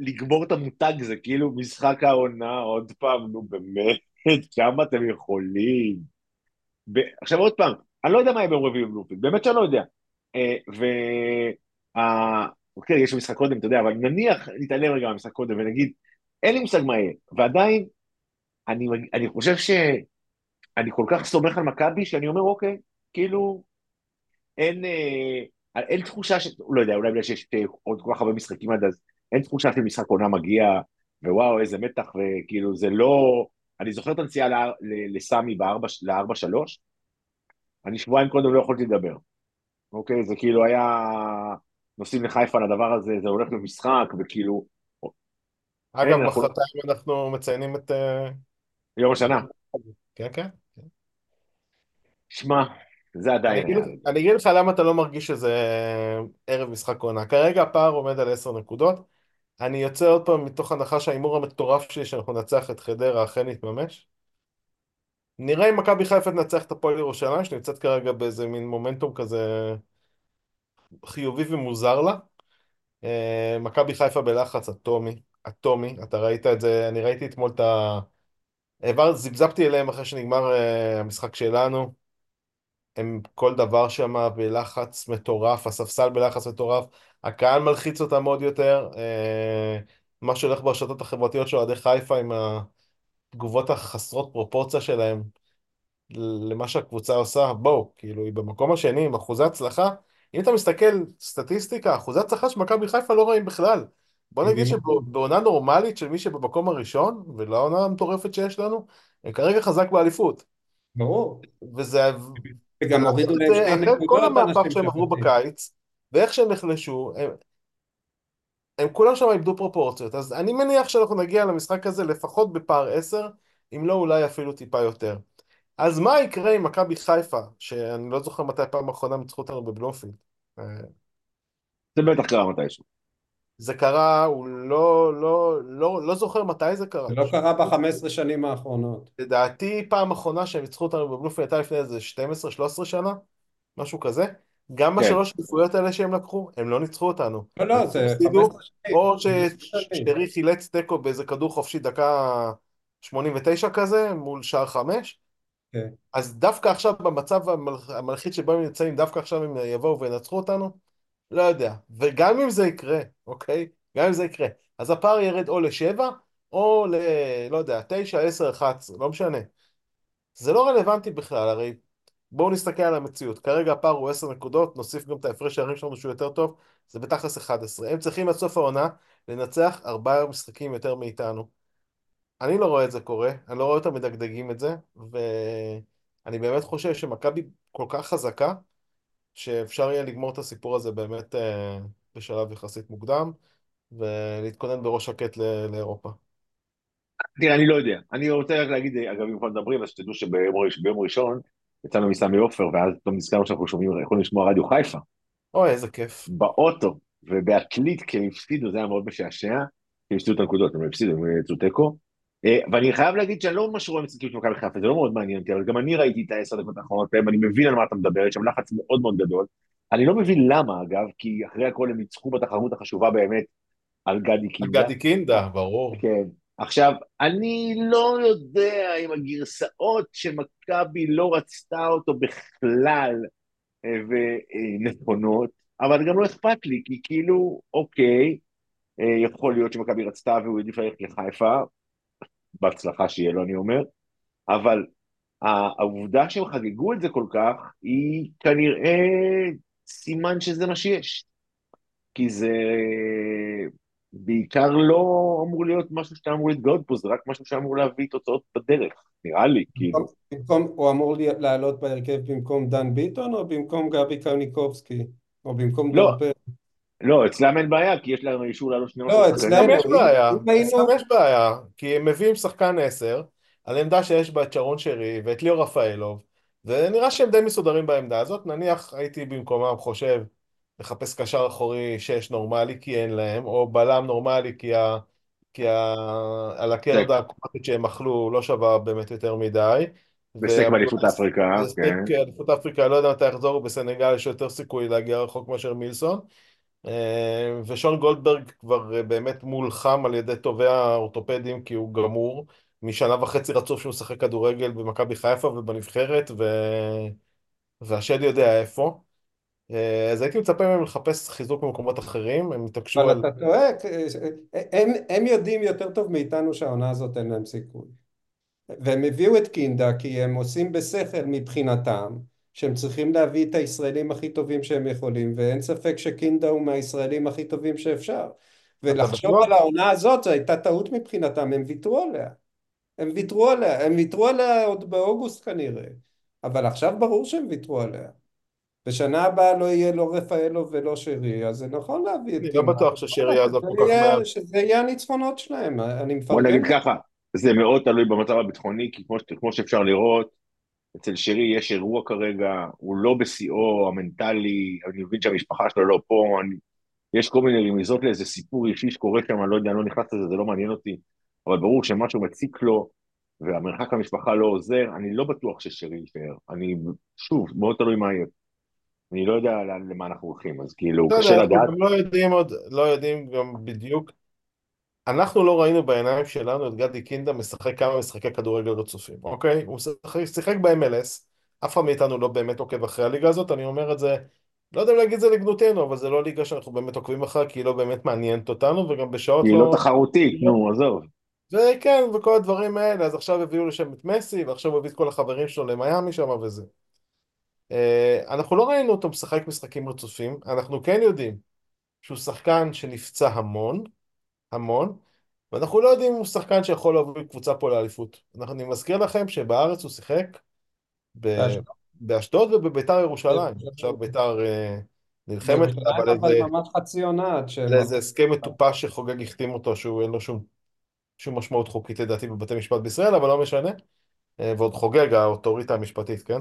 לגמור את המותג זה, כאילו משחק העונה, עוד פעם, נו באמת, כמה אתם יכולים. ב... עכשיו עוד פעם, אני לא יודע מה יהיה ביום רביעי בבלומפילד, באמת שאני לא יודע. אה, וה... אוקיי, יש משחק קודם, אתה יודע, אבל נניח נתעלם רגע מהמשחק קודם ונגיד, אין לי מושג מה יהיה, ועדיין, אני, אני חושב שאני כל כך סומך על מכבי, שאני אומר, אוקיי, כאילו, אין, אה, אין תחושה ש... לא יודע, אולי בגלל שיש אה, עוד כל כך הרבה משחקים עד אז, אין תחושה שמשחק עונה מגיע, ווואו, איזה מתח, וכאילו, זה לא... אני זוכר את הנסיעה לסמי ל-4-3, אני שבועיים קודם לא יכולתי לדבר. אוקיי? זה כאילו היה... נוסעים לחיפה לדבר הזה, זה הולך למשחק, וכאילו...
אגב,
אין, אנחנו...
מחרתיים אנחנו מציינים את... אה,
יום השנה.
כן, כן.
שמע, זה עדיין.
אני אגיד לך למה אתה לא מרגיש שזה ערב משחק עונה. כרגע הפער עומד על 10 נקודות. אני יוצא עוד פעם מתוך הנחה שההימור המטורף שלי שאנחנו ננצח את חדרה אכן יתממש. נראה אם מכבי חיפה תנצח את הפועל ירושלים, שנמצאת כרגע באיזה מין מומנטום כזה חיובי ומוזר לה. אה, מכבי חיפה בלחץ אטומי, אטומי, אתה ראית את זה, אני ראיתי אתמול את ה... העבר, זיבזבתי אליהם אחרי שנגמר אה, המשחק שלנו. הם כל דבר שם בלחץ מטורף, הספסל בלחץ מטורף, הקהל מלחיץ אותם עוד יותר. אה, מה שהולך ברשתות החברתיות של אוהדי חיפה עם התגובות החסרות פרופורציה שלהם למה שהקבוצה עושה, בואו, כאילו היא במקום השני עם אחוזי הצלחה. אם אתה מסתכל סטטיסטיקה, אחוזי הצלחה של מכבי חיפה לא רואים בכלל. בוא נגיד שבעונה נורמלית של מי שבמקום הראשון, ולא העונה המטורפת שיש לנו, הם כרגע חזק באליפות.
ברור.
וזה...
וגם הורידו להם שתי
אחרי
נקודות.
כל המהפך שהם עברו. בקיץ, ואיך שהם נחלשו, הם, כולם שם איבדו פרופורציות. אז אני מניח שאנחנו נגיע למשחק הזה לפחות בפער 10, אם לא אולי אפילו טיפה יותר. אז מה יקרה עם מכבי חיפה, שאני לא זוכר מתי הפעם האחרונה הם ניצחו אותנו בבלומפילד. אה,
זה בטח קרה מתישהו.
זה קרה, הוא לא, לא, לא, לא זוכר מתי זה קרה.
זה לא קרה ב-15 שנים האחרונות.
לדעתי פעם אחרונה שהם ניצחו אותנו בבלומפילד הייתה לפני איזה 12-13 שנה, משהו כזה. גם
כן.
בשלוש אליפויות האלה שהם לקחו, הם לא ניצחו אותנו.
לא, לא, זה
הפסידו,
15 שנים.
או
15 שנים.
ששרי חילץ תיקו באיזה כדור חופשי דקה 89 כזה, מול שער חמש.
כן.
אז דווקא עכשיו במצב המל- המלחיץ שבו הם נמצאים, דווקא עכשיו הם יבואו וינצחו אותנו? לא יודע. וגם אם זה יקרה, אוקיי? גם אם זה יקרה, אז הפער ירד או לשבע, או ל... לא יודע, תשע, עשר, אחת לא משנה. זה לא רלוונטי בכלל, הרי בואו נסתכל על המציאות. כרגע הפער הוא עשר נקודות, נוסיף גם את ההפרש שערים שלנו שהוא יותר טוב, זה בתכלס 11. הם צריכים עד סוף העונה לנצח ארבעה משחקים יותר מאיתנו. אני לא רואה את זה קורה, אני לא רואה אותם מדגדגים את זה, ואני באמת חושב שמכבי כל כך חזקה, שאפשר יהיה לגמור את הסיפור הזה באמת אה, בשלב יחסית מוקדם, ולהתכונן בראש שקט ל- לאירופה.
תראה, אני לא יודע. אני רוצה רק להגיד, אגב, אם כבר מדברים, אז שתדעו שביום ראש- ביום ראשון יצאנו מסמי עופר, ואז פתאום נזכרנו שאנחנו שומעים, יכולים לשמוע רדיו חיפה,
אוי, איזה כיף.
באוטו, ובעתלית, כי הם הפסידו, זה היה מאוד משעשע, הם הפסידו את הנקודות, הם הפסידו, הם יצאו תיקו. אה, ואני חייב להגיד שאני לא ממש רואה משחקים של מכבי חיפה, זה לא מאוד מעניין אותי, אבל גם אני ראיתי את העשר דקות האחרונות בהם, אני מבין על מה אתה מדבר, יש שם לחץ מאוד מאוד גדול. אני לא מבין למה, אגב, כי אחרי הכל הם ניצחו בתחרות החשובה באמת על גדי קינדה.
גדי קינדה, ברור.
כן. עכשיו, אני לא יודע אם הגרסאות שמכבי לא רצתה אותו בכלל אה, ונכונות, אבל גם לא אכפת לי, כי כאילו, אוקיי, אה, יכול להיות שמכבי רצתה והוא העדיף ללכת לחיפה, בהצלחה שיהיה לו, אני אומר, אבל העובדה שהם חגגו את זה כל כך, היא כנראה סימן שזה מה שיש. כי זה בעיקר לא אמור להיות משהו שאתה אמור להתגאות בו, זה רק משהו שאמור להביא תוצאות בדרך, נראה לי, כאילו.
במקום, הוא אמור לעלות בהרכב במקום דן ביטון או במקום גבי קרניקובסקי? או במקום
לא,
דורפר?
לא, אצלם אין בעיה, כי יש להם אישור לעלות 12
לא. אצלם-
יש בעיה, אצלם יש בעיה, כי הם מביאים שחקן עשר, על עמדה שיש בה את שרון שרי ואת ליאור רפאלוב, ונראה שהם די מסודרים בעמדה הזאת, נניח הייתי במקומם חושב לחפש קשר אחורי שש נורמלי כי אין להם, או בלם נורמלי כי, ה... כי ה... על הקרדה. הקומטית שהם אכלו לא שווה באמת יותר מדי.
וסק באליפות אפריקה, כן.
וסק אליפות אפריקה, לא יודע מתי יחזור, בסנגל יש יותר סיכוי להגיע רחוק מאשר מילסון. אה, ושון גולדברג כבר אה, באמת מולחם על ידי טובי האורתופדים כי הוא גמור. משנה וחצי רצוף שהוא משחק כדורגל במכבי חיפה ובנבחרת, ו... והשד יודע איפה. אה, אז הייתי מצפה מהם לחפש חיזוק במקומות אחרים, הם התעקשו
אבל
על...
אתה טועה, הם, הם יודעים יותר טוב מאיתנו שהעונה הזאת אין להם סיכוי. והם הביאו את קינדה כי הם עושים בשכל מבחינתם שהם צריכים להביא את הישראלים הכי טובים שהם יכולים ואין ספק שקינדה הוא מהישראלים הכי טובים שאפשר ולחשוב? על העונה הזאת זו הייתה טעות מבחינתם, הם ויתרו עליה הם ויתרו עליה, הם ויתרו עליה עוד באוגוסט כנראה אבל עכשיו ברור שהם ויתרו עליה בשנה הבאה לא יהיה לא רפאלו ולא שרי, אז זה נכון להביא את
אני לא. בטוח ששרי יעזוב כל כך מהר.
שזה יהיה הניצחונות שלהם, אני
בוא
מפרגן.
נגיד ככה, זה מאוד תלוי במצב הביטחוני, כי כמו, שאפשר לראות, אצל שרי יש אירוע כרגע, הוא לא בשיאו המנטלי, אני מבין שהמשפחה שלו לא פה, אני, יש כל מיני רמיזות לאיזה סיפור אישי שקורה שם, אני לא יודע, אני לא נכנס לזה, זה לא מעניין אותי, אבל ברור שמשהו מציק לו, והמרחק המשפחה לא עוזר, אני לא בטוח ששרי יישאר. אני, שוב, מאוד תלוי מה יהיה. אני לא יודע למה אנחנו הולכים, אז כאילו,
לא
קשה
אנחנו
לדעת.
גם לא יודעים עוד, לא יודעים גם בדיוק. אנחנו לא ראינו בעיניים שלנו את גדי קינדה משחק כמה משחקי כדורגל רצופים, אוקיי? הוא שיחק ב-MLS, אף אחד מאיתנו לא באמת עוקב אחרי הליגה הזאת, אני אומר את זה, לא יודע אם להגיד את זה לגנותנו, אבל זה לא ליגה שאנחנו באמת עוקבים אחריה, כי היא לא באמת מעניינת אותנו, וגם בשעות
היא
לא...
לא תחרותית, נו, עזוב.
וכן, וכל הדברים האלה, אז עכשיו הביאו לשם את מסי, ועכשיו הוא הביא את כל החברים שלו למיאמי שם וזה. אה, אנחנו לא ראינו אותו משחק משחקים רצופים, אנחנו כן יודעים שהוא שחקן שנפצע המון, המון, ואנחנו לא יודעים אם הוא שחקן שיכול להוביל קבוצה פה לאליפות. אנחנו- אני מזכיר לכם שבארץ הוא שיחק ב-
באשדוד.
ובביתר ירושלים.
בירושלים.
עכשיו ביתר אה, נלחמת, אבל איזה-
ממש חצי עונה עד שהם...
לאיזה הסכם מטופש שחוגג החתים אותו, שהוא אין לו שום, שום משמעות חוקית לדעתי בבתי משפט בישראל, אבל לא משנה. אה, ועוד חוגג האוטוריטה המשפטית, כן?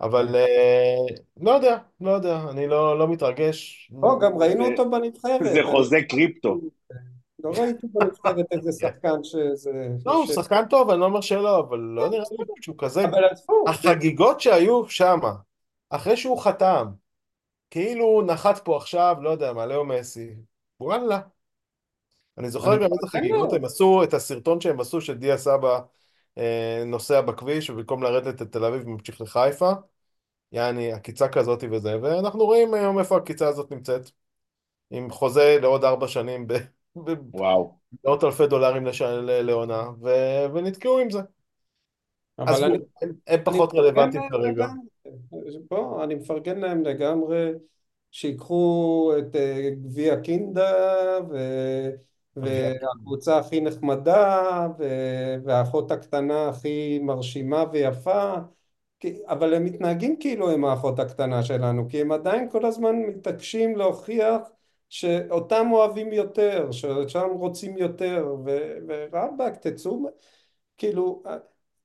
אבל אה, לא יודע, לא יודע, אני לא, לא מתרגש.
לא, גם ראינו
זה-
אותו בנבחרת.
זה חוזה קריפטו.
לא ראיתי בנבחרת איזה שחקן שזה...
לא, הוא
ש-
שחקן טוב, אני לא אומר שלא, אבל לא נראה לי שהוא כזה...
אבל עזבו,
החגיגות שהיו שם, אחרי שהוא חתם, כאילו הוא נחת פה עכשיו, לא יודע מה, לאו מסי, וואלה. אני זוכר
אני
גם איזה
מפרגן
חגיגות. הם עשו, את הסרטון שהם עשו של דיה סבא אה, נוסע בכביש, ובמקום לרדת לתל אביב ממשיך לחיפה, יעני עקיצה כזאת וזה, ואנחנו רואים היום איפה העקיצה הזאת נמצאת, עם חוזה לעוד ארבע שנים ב-
וואו.
במאות אלפי דולרים לש... לעונה, ו... ונתקעו עם זה.
אבל
עזבו,
אני...
הם, הם פחות רלוונטיים כרגע.
בוא, אני מפרגן להם לגמרי שיקחו את אה, גביע קינדה ו... והקבוצה הכי נחמדה ו... והאחות הקטנה הכי מרשימה ויפה אבל הם מתנהגים כאילו הם האחות הקטנה שלנו כי הם עדיין כל הזמן מתעקשים להוכיח שאותם אוהבים יותר, שאותם רוצים יותר ורבאק תצאו כאילו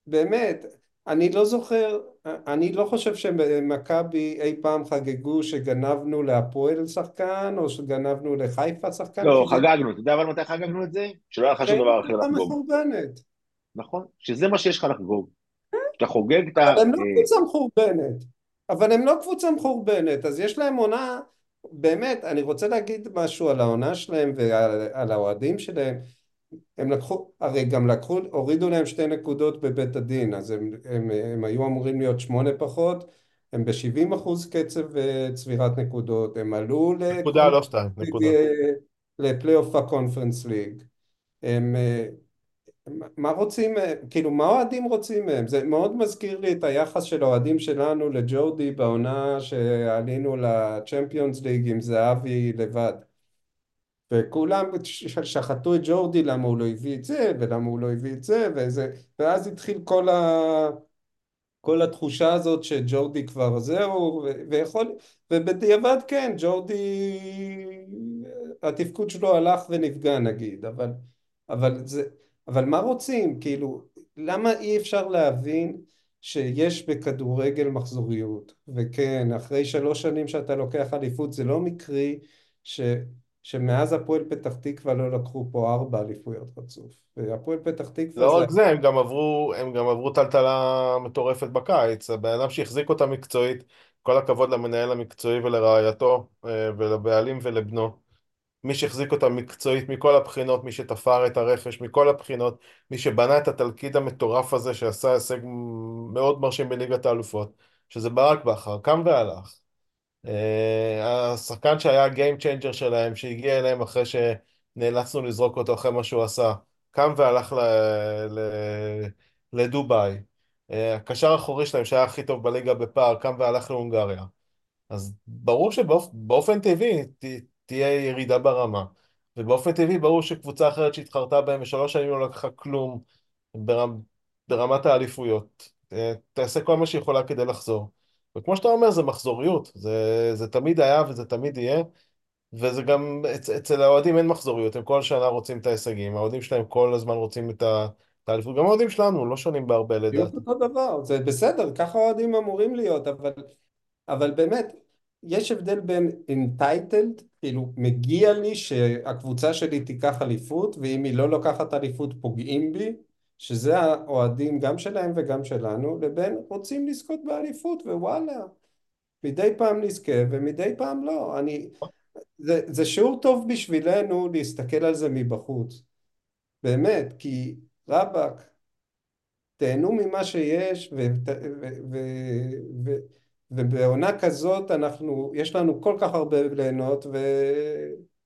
באמת אני לא זוכר, אני לא חושב שמכבי אי פעם חגגו שגנבנו להפועל שחקן או שגנבנו לחיפה שחקן.
לא, חגגנו, אתה יודע אבל מתי חגגנו את זה? שלא היה לך שום דבר אחר לחגוג. נכון? שזה מה שיש לך לחגוג. כשאתה חוגג את ה...
אבל הם לא
אה,
קבוצה מחורבנת. אבל הם לא קבוצה מחורבנת, אז יש להם עונה, באמת, אני רוצה להגיד משהו על העונה שלהם ועל על האוהדים שלהם. הם לקחו, הרי גם לקחו, הורידו להם שתי נקודות בבית הדין, אז הם, הם, הם היו אמורים להיות שמונה פחות, הם ב-70 אחוז קצב אה, צבירת נקודות, הם עלו
נקודה, לא שתיים, נקודה.
לפלייאוף הקונפרנס ליג. הם, אה, מה רוצים, אה, כאילו מה אוהדים רוצים מהם? זה מאוד מזכיר לי את היחס של האוהדים שלנו לג'ורדי בעונה שעלינו לצ'מפיונס ליג עם זהבי לבד. וכולם שחטו את ג'ורדי למה הוא לא הביא את זה ולמה הוא לא הביא את זה וזה ואז התחיל כל, ה... כל התחושה הזאת שג'ורדי כבר זהו ו... ויכול ובדיעבד כן ג'ורדי התפקוד שלו הלך ונפגע נגיד אבל, אבל זה אבל מה רוצים כאילו למה אי אפשר להבין שיש בכדורגל מחזוריות וכן אחרי שלוש שנים שאתה לוקח אליפות זה לא מקרי ש... שמאז הפועל פתח תקווה לא לקחו פה ארבע אליפויות רצוף. והפועל פתח תקווה
לא
זה...
רק זה, הם גם עברו, הם גם עברו טלטלה מטורפת בקיץ. הבן אדם שהחזיק אותה מקצועית, כל הכבוד למנהל המקצועי ולרעייתו, אה, ולבעלים ולבנו. מי שהחזיק אותה מקצועית מכל הבחינות, מי שתפר את הרכש מכל הבחינות, מי שבנה את התלכיד המטורף הזה שעשה הישג מאוד מרשים בליגת האלופות, שזה ברק בכר, קם והלך. אה, השחקן שהיה ה game changer שלהם, שהגיע אליהם אחרי שנאלצנו לזרוק אותו אחרי מה שהוא עשה, קם והלך ל... ל... לדובאי. אה, הקשר האחורי שלהם, שהיה הכי טוב בליגה בפער, קם והלך להונגריה. אז ברור שבאופן טבעי ת... תהיה ירידה ברמה, ובאופן טבעי ברור שקבוצה אחרת שהתחרתה בהם ושלוש שנים לא לקחה כלום ברמ... ברמת האליפויות, אה, תעשה כל מה שהיא יכולה כדי לחזור. וכמו שאתה אומר, זה מחזוריות. זה, זה תמיד היה וזה תמיד יהיה. וזה גם, אצ, אצל האוהדים אין מחזוריות, הם כל שנה רוצים את ההישגים, האוהדים שלהם כל הזמן רוצים את האליפות, גם האוהדים שלנו לא שונים בהרבה
בדיוק
לדעתי.
אותו דבר, זה בסדר, ככה אוהדים אמורים להיות, אבל, אבל באמת, יש הבדל בין entitled, כאילו מגיע לי שהקבוצה שלי תיקח אליפות, ואם היא לא לוקחת אליפות פוגעים בי, שזה האוהדים גם שלהם וגם שלנו, לבין רוצים לזכות באליפות, ווואלה, מדי פעם נזכה ומדי פעם לא. אני, זה, זה שיעור טוב בשבילנו להסתכל על זה מבחוץ, באמת, כי רבאק, תהנו ממה שיש, ו, ו, ו, ו, ובעונה כזאת אנחנו, יש לנו כל כך הרבה ליהנות,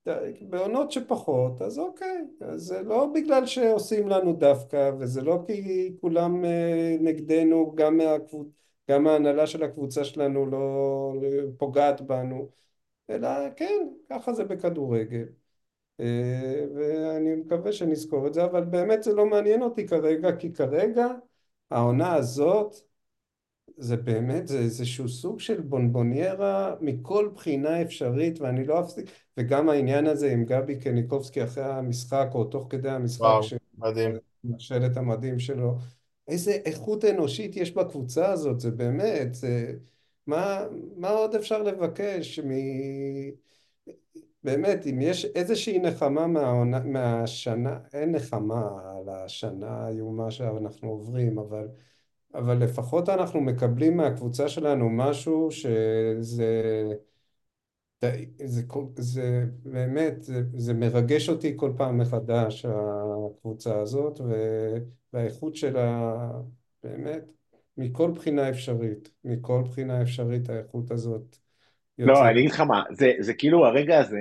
ובעונות שפחות, אז אוקיי, אז זה לא בגלל שעושים לנו דווקא, וזה לא כי כולם אה, נגדנו, גם, מהקבוצ... גם ההנהלה של הקבוצה שלנו לא פוגעת בנו, אלא כן, ככה זה בכדורגל. אה, ואני מקווה שנזכור את זה, אבל באמת זה לא מעניין אותי כרגע, כי כרגע העונה הזאת זה באמת, זה איזשהו סוג של בונבוניירה מכל בחינה אפשרית, ואני לא אפסיק, וגם העניין הזה עם גבי קניקובסקי אחרי המשחק, או תוך כדי המשחק,
וואו, מדהים.
שמשל את המדים שלו, איזה איכות אנושית יש בקבוצה הזאת, זה באמת, זה... מה, מה עוד אפשר לבקש מ... באמת, אם יש איזושהי נחמה מהעונה, מהשנה, אין נחמה על השנה האיומה שאנחנו עוברים, אבל, אבל לפחות אנחנו מקבלים מהקבוצה שלנו משהו שזה זה, זה, זה באמת, זה, זה מרגש אותי כל פעם מחדש, הקבוצה הזאת, והאיכות שלה באמת, מכל בחינה אפשרית, מכל בחינה אפשרית האיכות הזאת
לא,
יוצאת.
אני אגיד לך מה, זה, זה כאילו הרגע הזה,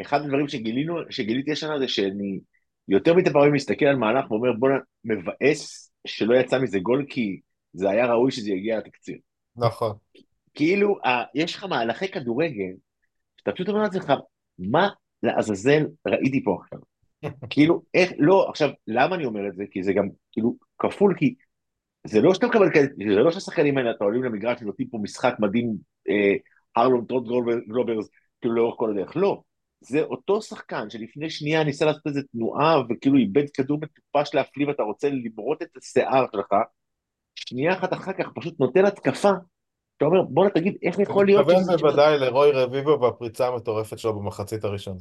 אחד הדברים שגילינו, שגיליתי השנה זה שאני יותר מדי פעמים מסתכל על מהלך ואומר בוא'נה, מבאס שלא יצא מזה גול כי זה היה ראוי שזה יגיע לתקציר.
נכון.
כאילו, ה, יש לך מהלכי כדורגל, שאתה פשוט אומר לעצמך, מה לעזאזל ראיתי פה עכשיו? (laughs) כאילו, איך, לא, עכשיו, למה אני אומר את זה? כי זה גם, כאילו, כפול, כי זה לא שאתה מקבל כאלה, זה לא שהשחקנים האלה, אתה עולים למגרש ונותנים פה משחק מדהים, אה, הרלום טרוט גלוברס, כאילו לאורך כל הדרך, לא. זה אותו שחקן שלפני שנייה ניסה לעשות איזה תנועה וכאילו איבד כדור מטופש להפליא ואתה רוצה למרוט את השיער שלך, שנייה אחת אחר כך פשוט נותן התקפה, אתה אומר בואנה תגיד איך יכול להיות
אתה מתכוון בוודאי לרוי רביבו והפריצה המטורפת שלו במחצית הראשונה.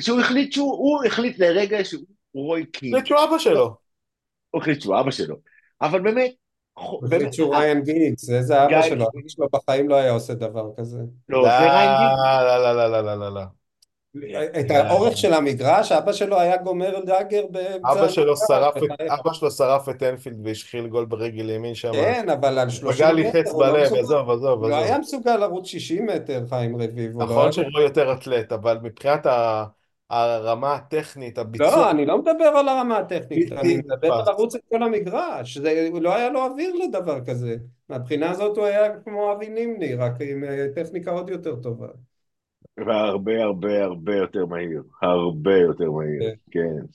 שהוא החליט שהוא הוא החליט לרגע שהוא רוי קין.
החליט שהוא אבא שלו.
הוא החליט שהוא אבא שלו. אבל באמת,
החליט שהוא ריין גיגס, איזה אבא שלו, אבא שלו בחיים לא היה עושה דבר כזה.
לא, זה ריין גיגס.
לא, לא, לא, לא, לא, לא.
את האורך של המגרש, אבא שלו היה גומר דאגר באמצע...
אבא שלו שרף את, אבא שלו שרף את אנפילד והשחיל גול ברגל ימין שם.
כן, אבל על 30
פגע לי
מטר,
חץ
לא
בלב,
מסוגל-
עזוב, עזוב,
הוא לא. היה מסוגל לרוץ 60 מטר, חיים רביבו. לא
נכון
היה-
שרוי יותר אתלט, אבל מבחינת ה- הרמה הטכנית, הביצוע,
לא, אני לא מדבר על הרמה הטכנית, אני מדבר על. לרוץ את כל המגרש. זה- לא היה לו אוויר לדבר כזה. מהבחינה הזאת הוא היה כמו אבי נימני, רק עם אה, טכניקה עוד יותר טובה.
והרבה הרבה הרבה יותר מהיר, הרבה יותר מהיר,
כן.
כן.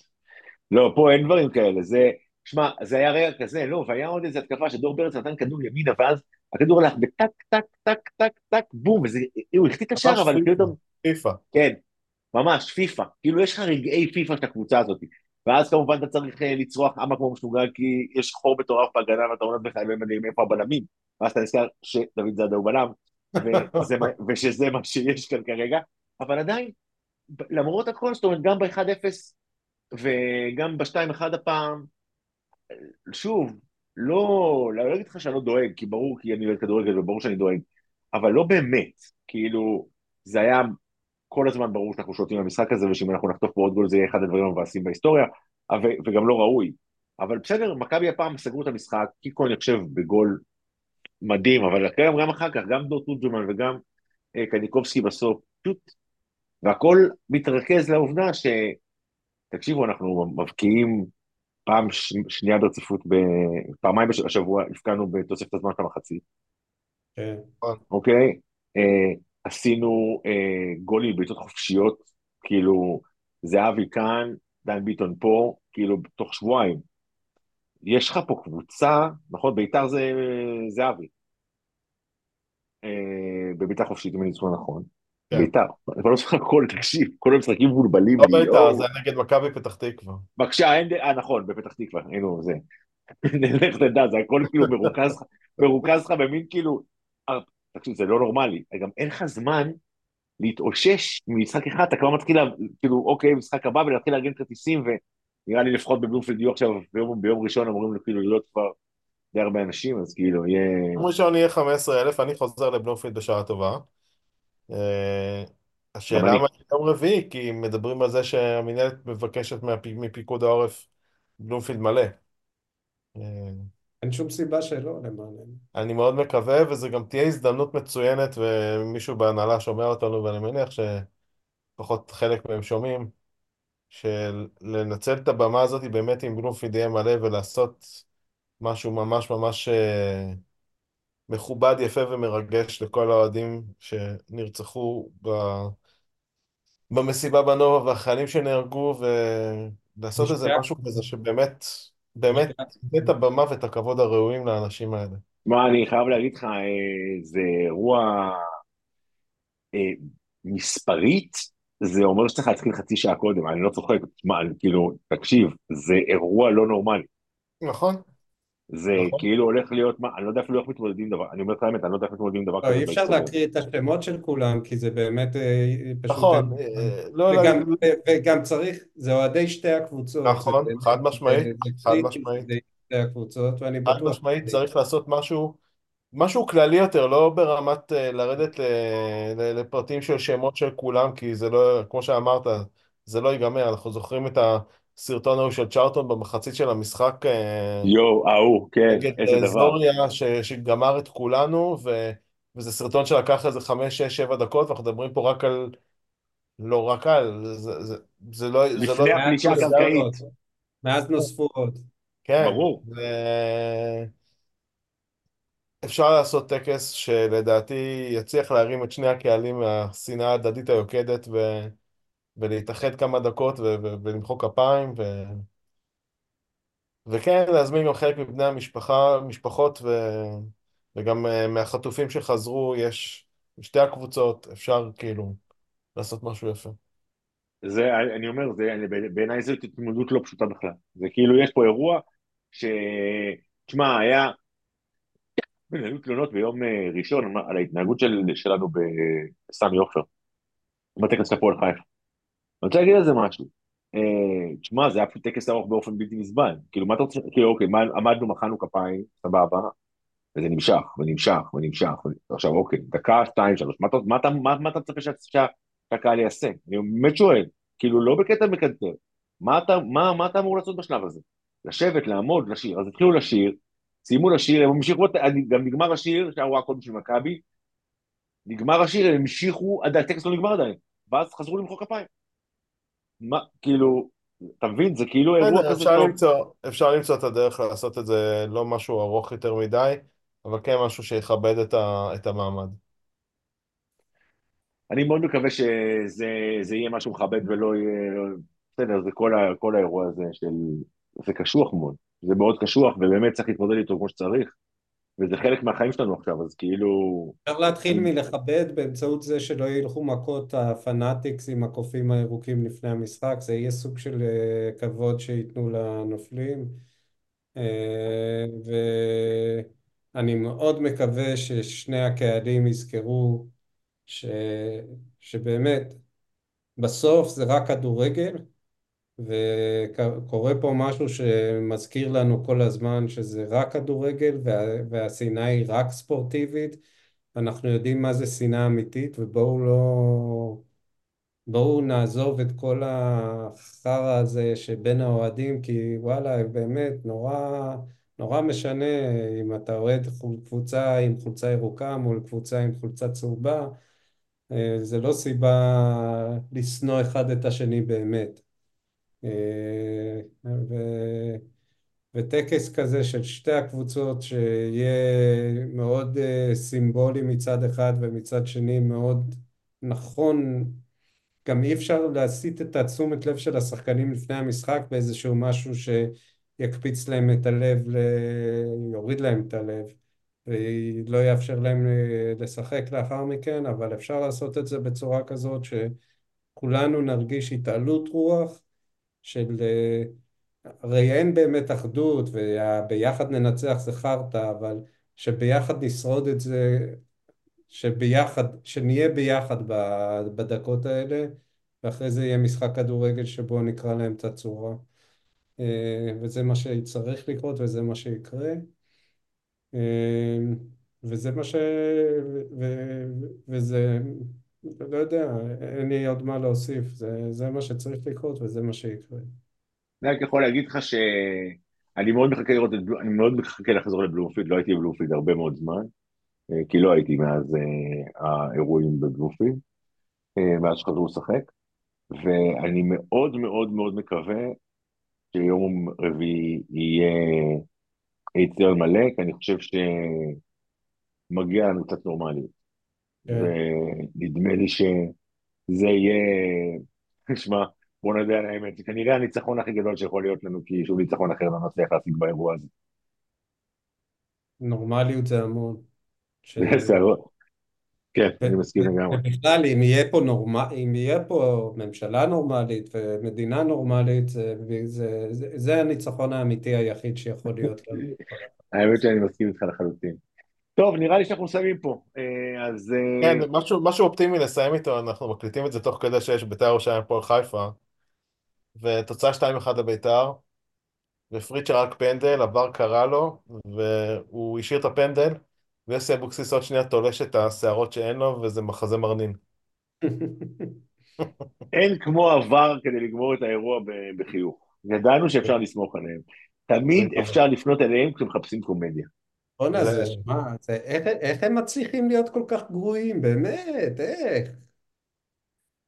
לא, פה אין דברים כאלה, זה, שמע, זה היה רגע כזה, לא, והיה עוד איזו התקפה שדור פרץ נתן כדור ימינה, ואז הכדור הלך בטק, טק, טק, טק, טק, בום, וזה, הוא החטיא את השער, אבל. פתאום,
פיפא.
כן, ממש, פיפא, כאילו יש לך רגעי פיפא של הקבוצה הזאת, ואז כמובן אתה צריך אה, לצרוח אמה כמו משוגע, כי יש חור מטורף בהגנה, ואתה אומר לך, איפה הבלמים? ואז אתה נזכר שדוד זאדה הוא בלם, (laughs) וזה, ושזה מה שיש כאן כרגע, אבל עדיין, למרות הכל, זאת אומרת, גם ב-1-0 וגם ב-2-1 הפעם, שוב, לא, לא אגיד לך שאני לא דואג, כי ברור כי אני אוהד כדורגל וברור שאני דואג, אבל לא באמת, כאילו, זה היה כל הזמן ברור שאנחנו שולטים במשחק הזה, ושאם אנחנו נחטוף פה עוד גול זה יהיה אחד הדברים המבאסים בהיסטוריה, אבל, וגם לא ראוי. אבל בסדר, מכבי הפעם סגרו את המשחק, קיקו אני חושב בגול מדהים, אבל גם, גם אחר כך, גם דור תורג'מן וגם אה, קניקובסקי בסוף, פשוט, והכל מתרכז לעובדה ש... תקשיבו, אנחנו מבקיעים פעם ש... שנייה ברציפות, ב... פעמיים השבוע הפקענו בתוספת הזמן של המחצית,
כן.
אוקיי? אה, עשינו אה, גולים בעיטות חופשיות, כאילו, זהבי כאן, דן ביטון פה, כאילו, תוך שבועיים. יש לך פה קבוצה, נכון? ביתר זה זהבי. אה, בביתה חופשית, אם אני זוכר נכון.
כן.
ביתר. כל המשחק, כל, תקשיב, כל המשחקים מבולבלים
לא. בית"ר,
יואו.
זה נגד מכבי פתח תקווה.
בבקשה, אין... אה, נכון, בפתח תקווה, היינו זה. (laughs) לך תדע, זה הכל כאילו מרוכז לך, מרוכז לך במין כאילו... אה, תקשיב, זה לא נורמלי. גם אין לך זמן להתאושש ממשחק אחד, אתה כבר מתחיל, כאילו, אוקיי, משחק הבא, ולהתחיל לארגן כרטיסים, ונראה לי לפחות בבלומפילד יהיו עכשיו, ביום, ביום ראשון אמורים כאילו להיות כבר די הרבה אנשים, אז כאילו, יהיה...
יום ראשון יהיה 15,000, אני חוזר לבלומפילד בשעה טובה. אה, השאלה
אני.
מה יהיה יום רביעי, כי מדברים על זה שהמינהלת מבקשת מפיקוד העורף בלומפילד מלא.
אין שום סיבה שלא, למעננו.
אני מאוד מקווה, וזו גם תהיה הזדמנות מצוינת, ומישהו בהנהלה שומע אותנו, ואני מניח שפחות חלק מהם שומעים, של לנצל את הבמה הזאת באמת עם בלומפילד יהיה מלא, ולעשות משהו ממש ממש אה, מכובד, יפה ומרגש לכל האוהדים שנרצחו ב... במסיבה בנובה והחיילים שנהרגו, ולעשות איזה משהו כזה שבאמת, באמת, ייתן את הבמה ואת הכבוד הראויים לאנשים האלה.
מה, אני חייב להגיד לך, אה, זה אירוע אה, מספרית, זה אומר שצריך להתחיל חצי שעה קודם, אני לא צוחק, אני- כאילו, תקשיב, זה אירוע לא נורמלי.
נכון,
זה
נכון.
כאילו הולך להיות, מה, אני לא יודע אפילו איך מתמודדים עם דבר, אני אומר לך האמת, אני לא יודע איך מתמודדים עם דבר
לא,
כזה
אי אפשר. להקריא את השמות של כולם, כי זה באמת אה, פשוט...
נכון, אה, לא
וגם,
להגיד,
ו- וגם צריך, זה אוהדי שתי הקבוצות,
נכון, חד משמעית, חד משמעית,
שתי הקבוצות, ואני
חד
בטוח,
משמעית צריך לעשות משהו, משהו כללי יותר, לא ברמת אה, לרדת ל, ל, לפרטים של שמות של כולם, כי זה לא, כמו שאמרת, זה לא ייגמר, אנחנו זוכרים את הסרטון ההוא של צ'ארטון במחצית של המשחק אה,
יואו, ההוא, כן,
נגד
איזה
אה,
דבר.
זוריה, ש, שגמר את כולנו, ו, וזה סרטון שלקח איזה חמש, שש, שבע דקות, ואנחנו מדברים פה רק על, לא רק על, זה, זה, זה לא, זה לא,
לפני
מאז
הפלישה
נוספו
הקרקעית,
מאז נוספו עוד.
כן,
ברור.
ו... אפשר לעשות טקס שלדעתי יצליח להרים את שני הקהלים מהשנאה ההדדית היוקדת ו... ולהתאחד כמה דקות. ולמחוא כפיים ו... וכן, להזמין גם חלק מבני המשפחה, משפחות ו... וגם אה, מהחטופים שחזרו, יש שתי הקבוצות, אפשר כאילו לעשות משהו יפה.
זה, אני אומר, זה, בעיניי זו התמודדות לא פשוטה בכלל. זה כאילו, יש פה אירוע ש... תשמע, היה... היו תלונות ביום אה, ראשון על ההתנהגות של, שלנו בסמי עופר, בטקס הפועל חיפה. אני רוצה להגיד על זה משהו. אה, תשמע, זה היה פשוט טקס ארוך באופן בלתי נסבל. כאילו, מה אתה רוצה, כאילו, אוקיי, עמדנו, מחאנו כפיים, סבבה, וזה נמשך, ונמשך, ונמשך. עכשיו, אוקיי, דקה, שתיים, שלוש, מה אתה, מצפה שה- שה- שהקהל יעשה? אני באמת שואל, כאילו, לא בקטע מקנטר. מה אתה, אמור לעשות בשלב הזה? לשבת, לעמוד, לשיר. אז התחילו לשיר, סיימו לשיר, הם המשיכו, גם נגמר השיר, שהיה רואה קודם של מכבי, נגמר השיר, הם המשיכו, הטקס לא נגמר עדיין, ואז חזרו למחוא כפיים. מה, כאילו, אתה מבין, זה כאילו אירוע
בסדר,
כזה
אפשר
טוב.
למצוא, אפשר למצוא את הדרך לעשות את זה לא משהו ארוך יותר מדי, אבל כן משהו שיכבד את, ה... את המעמד.
אני מאוד מקווה שזה זה יהיה משהו מכבד ולא יהיה... בסדר, זה כל, ה, כל האירוע הזה של... זה קשוח מאוד. זה מאוד קשוח, ובאמת צריך להתמודד איתו כמו שצריך, וזה חלק מהחיים שלנו עכשיו, אז כאילו...
אפשר להתחיל מלכבד באמצעות זה שלא ילכו מכות הפנאטיקס עם הקופים הירוקים לפני המשחק, זה יהיה סוג של אה, כבוד שייתנו לנופלים. אה, ואני מאוד מקווה ששני הקהלים יזכרו ש... שבאמת בסוף זה רק כדורגל וקורה פה משהו שמזכיר לנו כל הזמן שזה רק כדורגל וה... והשנאה היא רק ספורטיבית אנחנו יודעים מה זה שנאה אמיתית ובואו לא... בואו נעזוב את כל החרא הזה שבין האוהדים, כי וואלה, באמת, נורא, נורא משנה אם אתה אוהד קבוצה עם חולצה ירוקה מול קבוצה עם חולצה צהובה, אה, זה לא סיבה לשנוא אחד את השני באמת. אה, ו... וטקס כזה של שתי הקבוצות שיהיה מאוד אה, סימבולי מצד אחד ומצד שני מאוד נכון. גם אי אפשר להסיט את התשומת לב של השחקנים לפני המשחק באיזשהו משהו שיקפיץ להם את הלב, ל... יוריד להם את הלב, ולא יאפשר להם אה, לשחק לאחר מכן, אבל אפשר לעשות את זה בצורה כזאת שכולנו נרגיש התעלות רוח של... אה, הרי אין באמת אחדות, וביחד ננצח זה חרטא, אבל שביחד נשרוד את זה, שביחד, שנהיה ביחד בדקות האלה, ואחרי זה יהיה משחק כדורגל שבו נקרא להם את הצורה. אה, וזה מה שצריך לקרות וזה מה שיקרה. אה, וזה מה ש... ו... וזה... לא יודע, אין לי עוד מה להוסיף. זה, זה מה שצריך לקרות וזה מה שיקרה.
אני רק יכול להגיד לך שאני מאוד מחכה לראות את... אני מאוד מחכה לחזור לבלומפילד, לא הייתי בבלומפילד הרבה מאוד זמן, אה, כי לא הייתי מאז האירועים בבלומפילד, מאז שחזרו לשחק, ואני מאוד מאוד מאוד מקווה שיום רביעי יהיה אצטדיון מלא, כי אני חושב שמגיע לנו קצת נורמליות. כן. ונדמה לי שזה יהיה, (laughs) שמע, בוא נדע על האמת, זה כנראה הניצחון הכי גדול שיכול להיות לנו, כי שום ניצחון אחר לא נצליח להשיג באירוע הזה.
נורמליות זה המון. (laughs)
כן, אני מסכים לגמרי.
ובכלל, אם יהיה פה נורמ... אם יהיה פה ממשלה נורמלית ומדינה נורמלית, זה, זה, זה, זה הניצחון האמיתי היחיד שיכול להיות לנו. (laughs)
האמת שאני מסכים איתך לחלוטין. טוב, נראה לי שאנחנו מסיימים פה, אה, אז... אה,
כן, משהו, משהו אופטימי לסיים איתו, אנחנו מקליטים את זה תוך כדי שיש בית"ר ירושלים פה על חיפה, ותוצאה 2-1 לבית"ר, ופריצ'ה רק פנדל, עבר קרה לו, והוא השאיר את הפנדל, ויוסי אבוקסיס עוד שנייה תולש את השערות שאין לו, וזה מחזה מרנין. (laughs)
אין כמו עבר כדי לגמור את האירוע בחיוך. ידענו שאפשר לסמוך עליהם. תמיד אפשר לפנות אליהם כשמחפשים קומדיה.
בואנה, זה, שמע, איך הם מצליחים להיות כל כך גרועים? באמת, איך?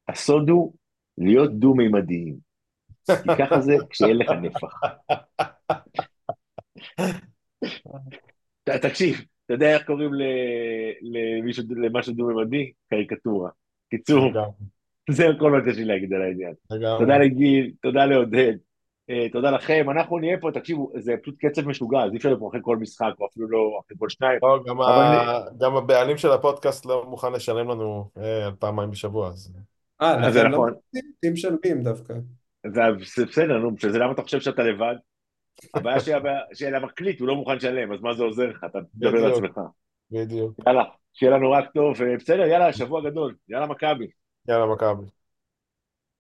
הסוד הוא להיות דו-מימדיים. כי ככה זה כשאין לך נפח. תקשיב, אתה יודע איך קוראים למישהו, למשהו דו-ממדי? קריקטורה. קיצור, זה כל מה שיש לי להגיד על העניין. תודה לגיל, תודה לעודד, תודה לכם, אנחנו נהיה פה, תקשיבו, זה פשוט קצב משוגע, אז אי אפשר פה אחרי כל משחק, או אפילו לא אחרי כל שניים.
לא, גם הבעלים של הפודקאסט לא מוכן לשלם לנו אה, פעמיים בשבוע, אז...
אה, זה נכון. הם משלמים דווקא.
זה בסדר, נו, בשביל זה למה אתה חושב שאתה לבד? הבעיה של המקליט, הוא לא מוכן לשלם, אז מה זה עוזר לך? אתה מדבר על עצמך.
בדיוק.
יאללה, שיהיה לנו רק טוב, בסדר, יאללה, שבוע גדול, יאללה מכבי.
יאללה מכבי.